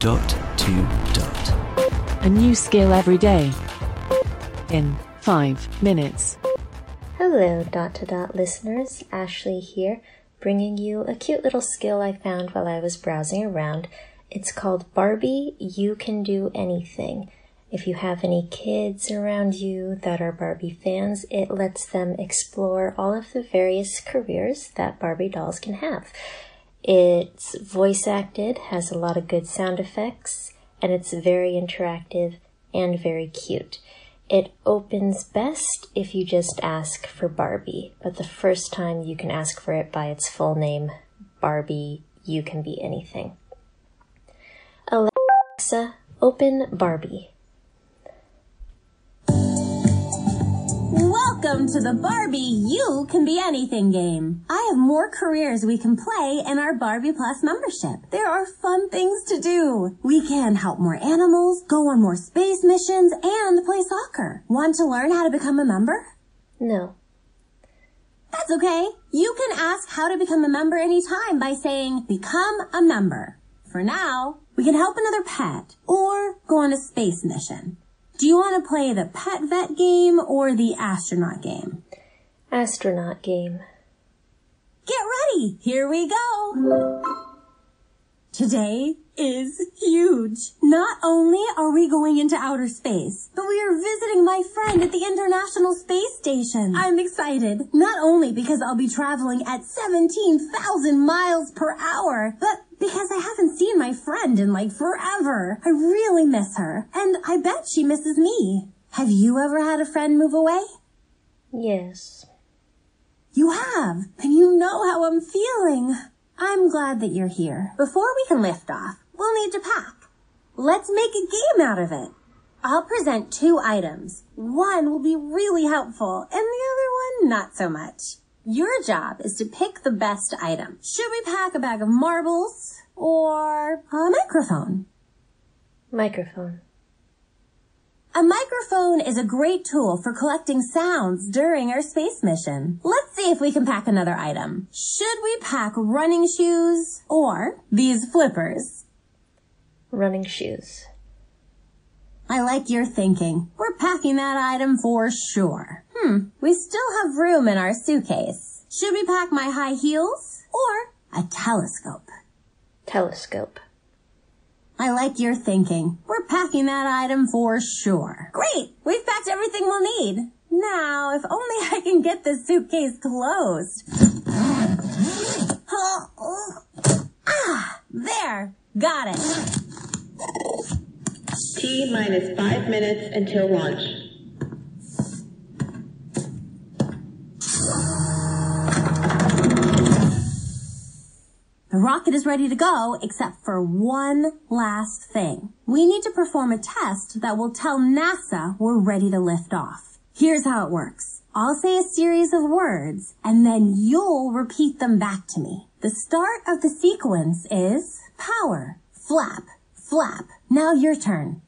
Dot to dot. A new skill every day. In 5 minutes. Hello, dot to dot listeners. Ashley here, bringing you a cute little skill I found while I was browsing around. It's called Barbie You Can Do Anything. If you have any kids around you that are Barbie fans, it lets them explore all of the various careers that Barbie dolls can have. It's voice acted, has a lot of good sound effects, and it's very interactive and very cute. It opens best if you just ask for Barbie, but the first time you can ask for it by its full name, Barbie, you can be anything. Alexa, open Barbie. Welcome to the Barbie You Can Be Anything game. I have more careers we can play in our Barbie Plus membership. There are fun things to do. We can help more animals, go on more space missions, and play soccer. Want to learn how to become a member? No. That's okay. You can ask how to become a member anytime by saying, become a member. For now, we can help another pet or go on a space mission. Do you want to play the pet vet game or the astronaut game? Astronaut game. Get ready! Here we go! Today is huge. Not only are we going into outer space, but we are visiting my friend at the International Space Station. I'm excited, not only because I'll be traveling at 17,000 miles per hour, but because I haven't my friend in like forever. I really miss her, and I bet she misses me. Have you ever had a friend move away? Yes. You have, and you know how I'm feeling. I'm glad that you're here. Before we can lift off, we'll need to pack. Let's make a game out of it. I'll present two items. One will be really helpful, and the other one not so much. Your job is to pick the best item. Should we pack a bag of marbles or a microphone? Microphone. A microphone is a great tool for collecting sounds during our space mission. Let's see if we can pack another item. Should we pack running shoes or these flippers? Running shoes. I like your thinking. We're packing that item for sure. Hmm, we still have room in our suitcase. Should we pack my high heels or a telescope? Telescope. I like your thinking. We're packing that item for sure. Great! We've packed everything we'll need. Now, if only I can get this suitcase closed. ah, there. Got it. T minus five minutes until launch. The rocket is ready to go, except for one last thing. We need to perform a test that will tell NASA we're ready to lift off. Here's how it works. I'll say a series of words, and then you'll repeat them back to me. The start of the sequence is power, flap, flap. Now your turn.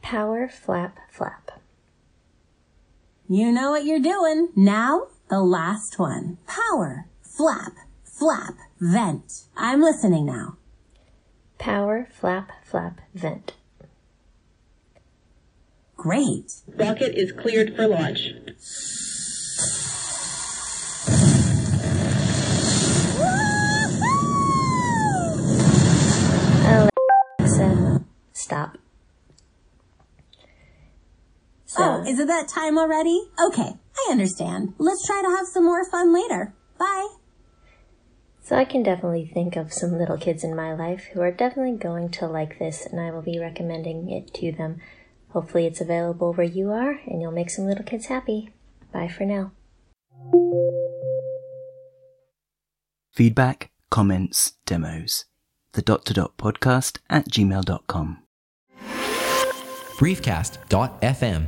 Power, flap, flap. You know what you're doing. Now, the last one. Power, flap, flap, vent. I'm listening now. Power, flap, flap, vent. Great. Rocket is cleared for launch. Alexa, stop. So, Oh, is it that time already? Okay, I understand. Let's try to have some more fun later. Bye. So I can definitely think of some little kids in my life who are definitely going to like this, and I will be recommending it to them. Hopefully, it's available where you are, and you'll make some little kids happy. Bye for now. Feedback, comments, demos. The dot to dot podcast at gmail.com. briefcast.fm